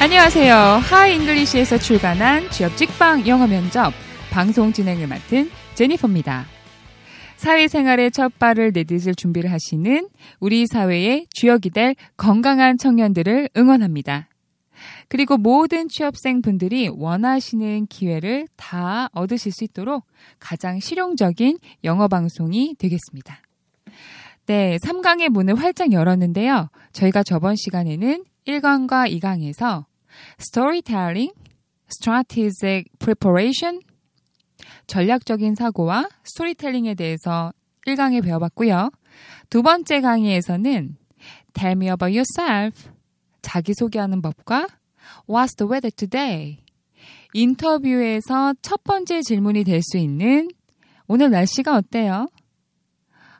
안녕하세요. Hi English에서 출간한 취업 직방 영어 면접 방송 진행을 맡은 제니퍼입니다. 사회생활의 첫 발을 내딛을 준비를 하시는 우리 사회의 주역이 될 건강한 청년들을 응원합니다. 그리고 모든 취업생 분들이 원하시는 기회를 다 얻으실 수 있도록 가장 실용적인 영어 방송이 되겠습니다. 네, 3강의 문을 활짝 열었는데요. 저희가 저번 시간에는 1강과 2강에서 storytelling, strategic preparation, 전략적인 사고와 스토리텔링에 대해서 1강에 배워봤고요. 두 번째 강의에서는 tell me about yourself, 자기소개하는 법과 what's the weather today, 인터뷰에서 첫 번째 질문이 될 수 있는 오늘 날씨가 어때요?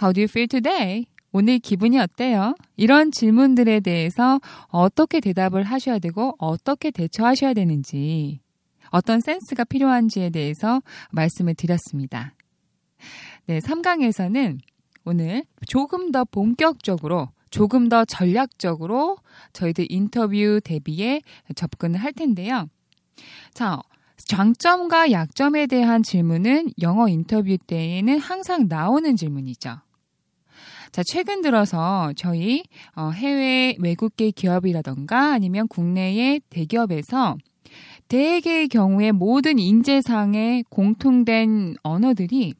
How do you feel today? 오늘 기분이 어때요? 이런 질문들에 대해서 어떻게 대답을 하셔야 되고 어떻게 대처하셔야 되는지 어떤 센스가 필요한지에 대해서 말씀을 드렸습니다. 네, 3강에서는 오늘 조금 더 본격적으로 조금 더 전략적으로 저희들 인터뷰 대비에 접근을 할 텐데요. 자, 장점과 약점에 대한 질문은 영어 인터뷰 때에는 항상 나오는 질문이죠. 자, 최근 들어서 저희 어, 해외 외국계 기업이라던가 아니면 국내의 대기업에서 대개의 경우에 모든 인재상의 공통된 언어들이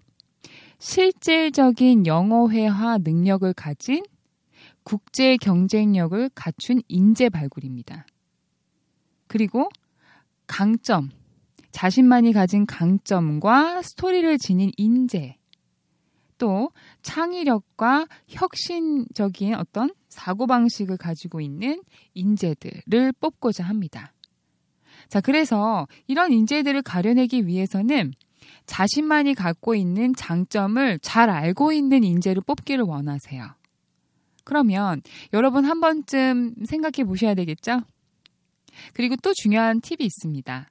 실질적인 영어회화 능력을 가진 국제 경쟁력을 갖춘 인재 발굴입니다. 그리고 강점, 자신만이 가진 강점과 스토리를 지닌 인재, 또 창의력과 혁신적인 어떤 사고방식을 가지고 있는 인재들을 뽑고자 합니다. 자, 그래서 이런 인재들을 가려내기 위해서는 자신만이 갖고 있는 장점을 잘 알고 있는 인재를 뽑기를 원하세요. 그러면 여러분 한 번쯤 생각해 보셔야 되겠죠? 그리고 또 중요한 팁이 있습니다.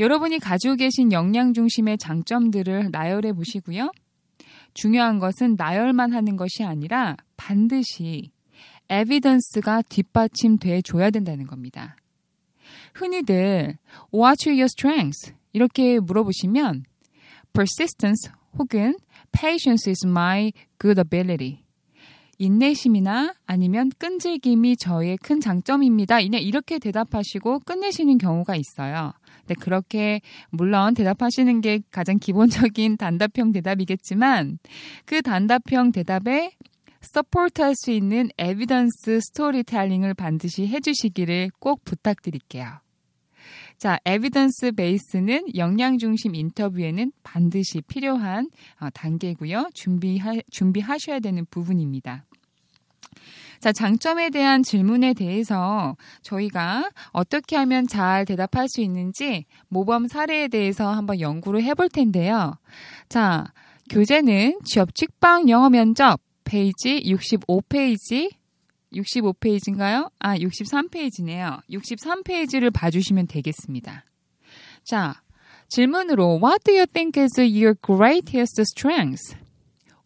여러분이 가지고 계신 역량 중심의 장점들을 나열해 보시고요. 중요한 것은 나열만 하는 것이 아니라 반드시 에비던스가 뒷받침돼 줘야 된다는 겁니다. 흔히들 What's your strengths? 이렇게 물어보시면 persistence 혹은 patience is my good ability. 인내심이나 아니면 끈질김이 저의 큰 장점입니다. 이렇게 대답하시고 끝내시는 경우가 있어요. 네, 그렇게 물론 대답하시는 게 가장 기본적인 단답형 대답이겠지만 그 단답형 대답에 support할 수 있는 evidence 스토리텔링을 반드시 해주시기를 꼭 부탁드릴게요. 자, evidence base는 역량 중심 인터뷰에는 반드시 필요한 어, 단계고요. 준비하, 준비하셔야 되는 부분입니다. 자, 장점에 대한 질문에 대해서 저희가 어떻게 하면 잘 대답할 수 있는지 모범 사례에 대해서 한번 연구를 해볼 텐데요. 자, 교재는 취업 직방 영어 면접 페이지 65페이지 65페이지인가요? 아, 63페이지네요. 63페이지를 봐주시면 되겠습니다. 자, 질문으로 What do you think is your greatest strength?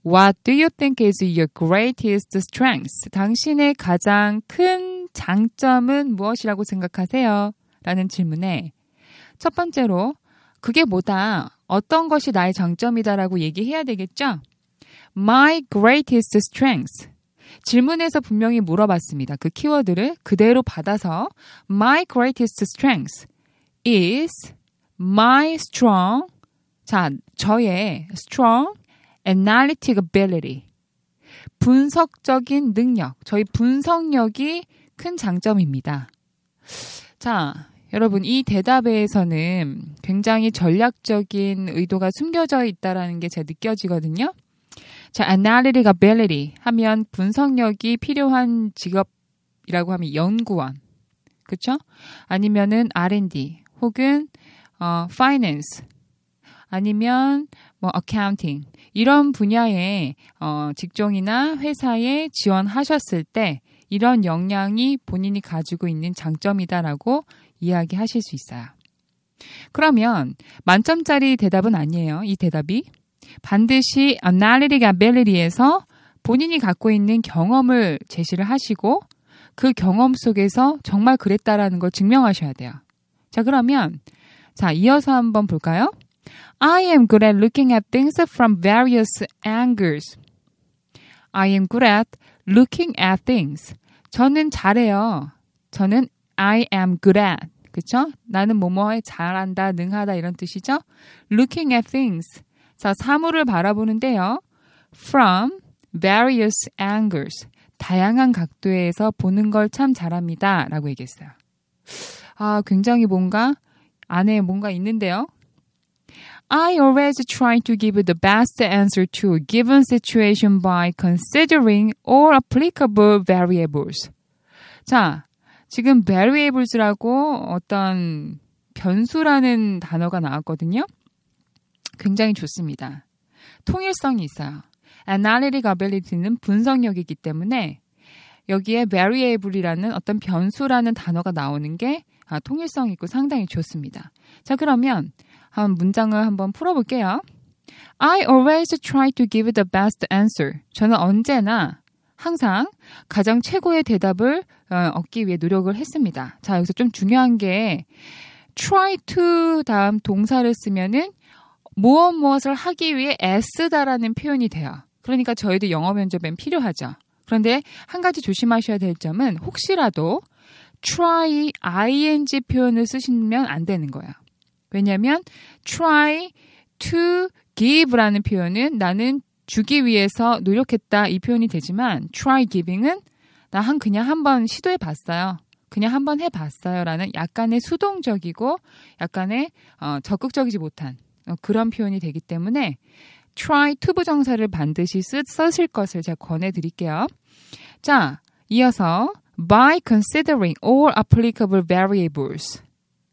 What do you think is your greatest strength? 당신의 가장 큰 장점은 무엇이라고 생각하세요? 라는 질문에 첫 번째로 그게 뭐다? 어떤 것이 나의 장점이다라고 얘기해야 되겠죠? My greatest strength. 질문에서 분명히 물어봤습니다. 그 키워드를 그대로 받아서 My greatest strength is my strong 자, 저의 strong analytic ability 분석적인 능력, 저희 분석력이 큰 장점입니다. 자, 여러분 이 대답에서는 굉장히 전략적인 의도가 숨겨져 있다라는 게 제가 느껴지거든요. 자, analytic ability 하면 분석력이 필요한 직업이라고 하면 연구원. 그쵸? 아니면은 R&D 혹은 어, finance 아니면 뭐 accounting 이런 분야의 어, 직종이나 회사에 지원하셨을 때 이런 역량이 본인이 가지고 있는 장점이다라고 이야기하실 수 있어요. 그러면 만점짜리 대답은 아니에요. 이 대답이 반드시 analytic ability에서 본인이 갖고 있는 경험을 제시를 하시고 그 경험 속에서 정말 그랬다라는 걸 증명하셔야 돼요. 자, 그러면 자, 이어서 한번 볼까요? I am good at looking at things from various angles. I am good at looking at things. 저는 잘해요. 저는 I am good at. 그쵸? 나는 뭐뭐에 잘한다, 능하다 이런 뜻이죠? Looking at things. 자, 사물을 바라보는데요. From various angles. 다양한 각도에서 보는 걸 참 잘합니다. 라고 얘기했어요. 아, 굉장히 뭔가 안에 뭔가 있는데요. I always try to give the best answer to a given situation by considering all applicable variables. 자, 지금 variables라고 어떤 변수라는 단어가 나왔거든요. 굉장히 좋습니다. 통일성이 있어요. analytic ability는 분석력이기 때문에 여기에 variable이라는 어떤 변수라는 단어가 나오는 게 아, 통일성 있고 상당히 좋습니다. 자, 그러면 한 문장을 한번 풀어볼게요. I always try to give the best answer. 저는 언제나 항상 가장 최고의 대답을 어, 얻기 위해 노력을 했습니다. 자, 여기서 좀 중요한 게 try to 다음 동사를 쓰면은 무엇 무엇을 하기 위해 애쓰다라는 표현이 돼요. 그러니까 저희도 영어 면접엔 필요하죠. 그런데 한 가지 조심하셔야 될 점은 혹시라도 try ing 표현을 쓰시면 안 되는 거예요. 왜냐하면 try to give라는 표현은 나는 주기 위해서 노력했다 이 표현이 되지만 try giving은 나 한 그냥 한번 시도해 봤어요. 그냥 한번 해 봤어요라는 약간의 수동적이고 약간의 어, 적극적이지 못한 어, 그런 표현이 되기 때문에 try to 부정사를 반드시 쓰, 쓰실 것을 제가 권해 드릴게요. 자, 이어서 by considering all applicable variables.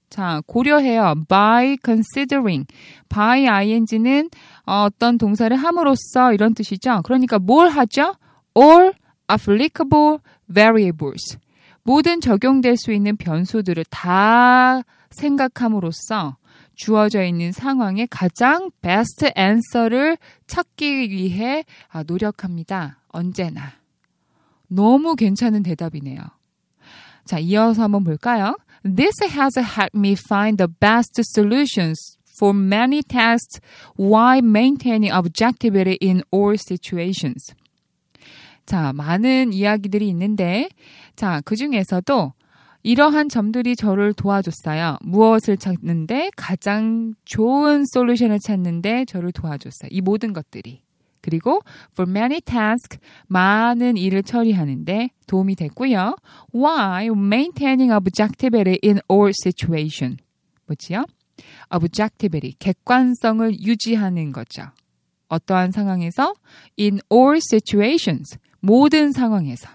자, 고려해요. by considering. by ing는 어떤 동사를 함으로써 이런 뜻이죠. 그러니까 뭘 하죠? all applicable variables. 모든 적용될 수 있는 변수들을 다 생각함으로써 주어져 있는 상황에 가장 베스트 앤서를 찾기 위해 아, 노력합니다. 언제나. 너무 괜찮은 대답이네요. 자, 이어서 한번 볼까요? This has helped me find the best solutions for many tasks while maintaining objectivity in all situations. 자, 많은 이야기들이 있는데, 자, 그 중에서도 이러한 점들이 저를 도와줬어요. 무엇을 찾는데 가장 좋은 솔루션을 찾는데 저를 도와줬어요. 이 모든 것들이. 그리고 for many tasks 많은 일을 처리하는데 도움이 됐고요. While maintaining objectivity in all situation. 뭐지요? objectivity, 객관성을 유지하는 거죠. 어떠한 상황에서 in all situations, 모든 상황에서.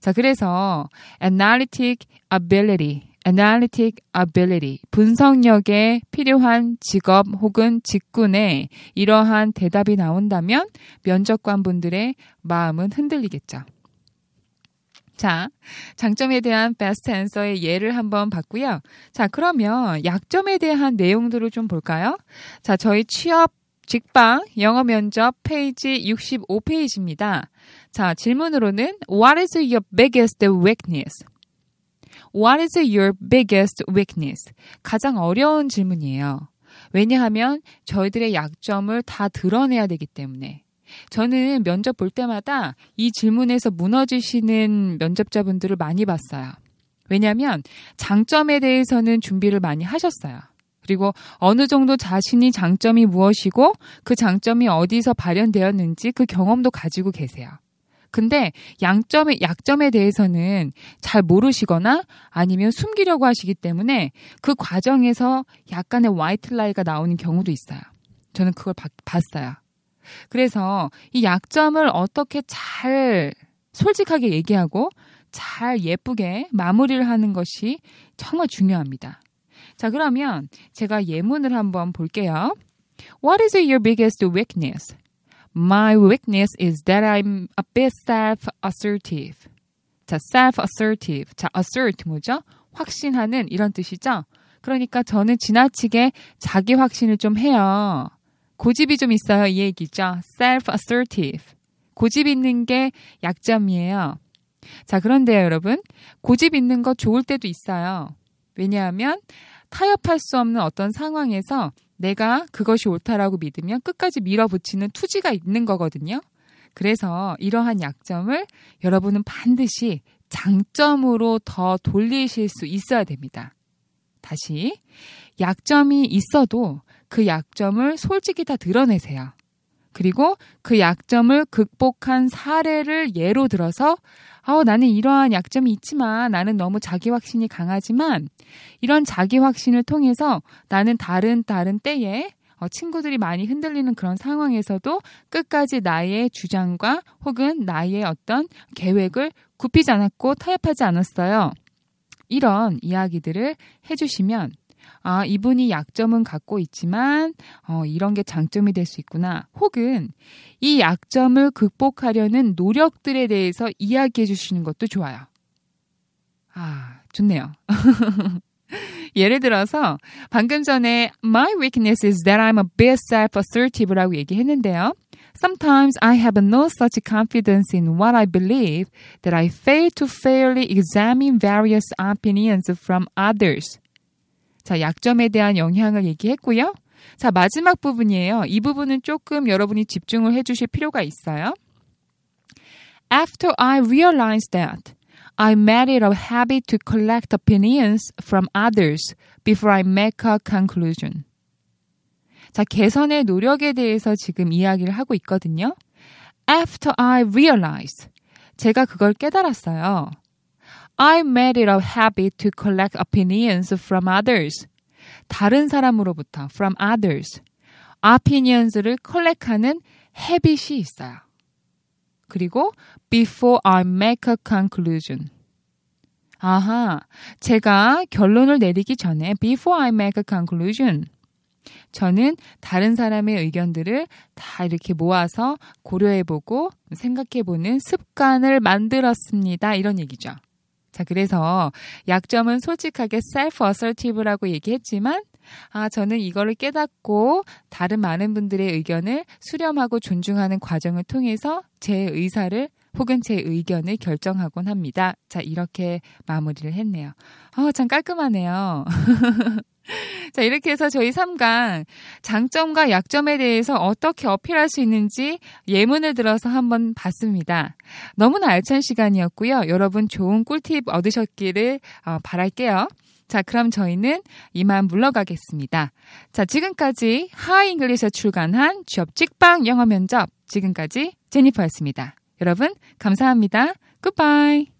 자, 그래서 analytic ability, analytic ability, 분석력에 필요한 직업 혹은 직군에 이러한 대답이 나온다면 면접관 분들의 마음은 흔들리겠죠. 자, 장점에 대한 베스트 앤서의 예를 한번 봤고요. 자, 그러면 약점에 대한 내용들을 좀 볼까요? 자, 저희 취업 직방 영어 면접 페이지 65페이지입니다. 자, 질문으로는 What is your biggest weakness? What is your biggest weakness? 가장 어려운 질문이에요. 왜냐하면 저희들의 약점을 다 드러내야 되기 때문에. 저는 면접 볼 때마다 이 질문에서 무너지시는 면접자분들을 많이 봤어요. 왜냐하면 장점에 대해서는 준비를 많이 하셨어요. 그리고 어느 정도 자신이 장점이 무엇이고 그 장점이 어디서 발현되었는지 그 경험도 가지고 계세요. 근데 양점의 약점에 대해서는 잘 모르시거나 아니면 숨기려고 하시기 때문에 그 과정에서 약간의 화이트 라이가 나오는 경우도 있어요. 저는 그걸 바, 봤어요. 그래서 이 약점을 어떻게 잘 솔직하게 얘기하고 잘 예쁘게 마무리를 하는 것이 정말 중요합니다. 자, 그러면 제가 예문을 한번 볼게요. What is your biggest weakness? My weakness is that I'm a bit self-assertive. 자, self-assertive. 자, assert 뭐죠? 확신하는 이런 뜻이죠? 그러니까 저는 지나치게 자기 확신을 좀 해요. 고집이 좀 있어요. 이 얘기죠. self-assertive. 고집 있는 게 약점이에요. 자, 그런데요, 여러분. 고집 있는 거 좋을 때도 있어요. 왜냐하면 타협할 수 없는 어떤 상황에서 내가 그것이 옳다라고 믿으면 끝까지 밀어붙이는 투지가 있는 거거든요. 그래서 이러한 약점을 여러분은 반드시 장점으로 더 돌리실 수 있어야 됩니다. 다시, 약점이 있어도 그 약점을 솔직히 다 드러내세요. 그리고 그 약점을 극복한 사례를 예로 들어서 어, 나는 이러한 약점이 있지만 나는 너무 자기 확신이 강하지만 이런 자기 확신을 통해서 나는 다른 다른 때에 어, 친구들이 많이 흔들리는 그런 상황에서도 끝까지 나의 주장과 혹은 나의 어떤 계획을 굽히지 않았고 타협하지 않았어요. 이런 이야기들을 해주시면 아, 이분이 약점은 갖고 있지만, 어, 이런 게 장점이 될 수 있구나. 혹은 이 약점을 극복하려는 노력들에 대해서 이야기해 주시는 것도 좋아요. 아, 좋네요. 예를 들어서 방금 전에 my weakness is that I'm a bit self-assertive라고 얘기했는데요. Sometimes I have no such confidence in what I believe that I fail to fairly examine various opinions from others. 자, 약점에 대한 영향을 얘기했고요. 자, 마지막 부분이에요. 이 부분은 조금 여러분이 집중을 해 주실 필요가 있어요. After I realized that I made it a habit to collect opinions from others before I make a conclusion. 자, 개선의 노력에 대해서 지금 이야기를 하고 있거든요. After I realized. 제가 그걸 깨달았어요. I made it a habit to collect opinions from others. 다른 사람으로부터 from others. opinions를 컬렉하는 헤빗이 있어요. 그리고 before I make a conclusion. 아하, 제가 결론을 내리기 전에 before I make a conclusion. 저는 다른 사람의 의견들을 다 이렇게 모아서 고려해보고 생각해보는 습관을 만들었습니다. 이런 얘기죠. 자, 그래서 약점은 솔직하게 self-assertive라고 얘기했지만, 아, 저는 이거를 깨닫고 다른 많은 분들의 의견을 수렴하고 존중하는 과정을 통해서 제 의사를 혹은 제 의견을 결정하곤 합니다. 자, 이렇게 마무리를 했네요. 어, 참 깔끔하네요. 자, 이렇게 해서 저희 3강 장점과 약점에 대해서 어떻게 어필할 수 있는지 예문을 들어서 한번 봤습니다. 너무나 알찬 시간이었고요. 여러분 좋은 꿀팁 얻으셨기를 어, 바랄게요. 자, 그럼 저희는 이만 물러가겠습니다. 자, 지금까지 하잉글리시에 출간한 취업 직방 영어 면접 지금까지 제니퍼였습니다. 여러분 감사합니다. 굿바이.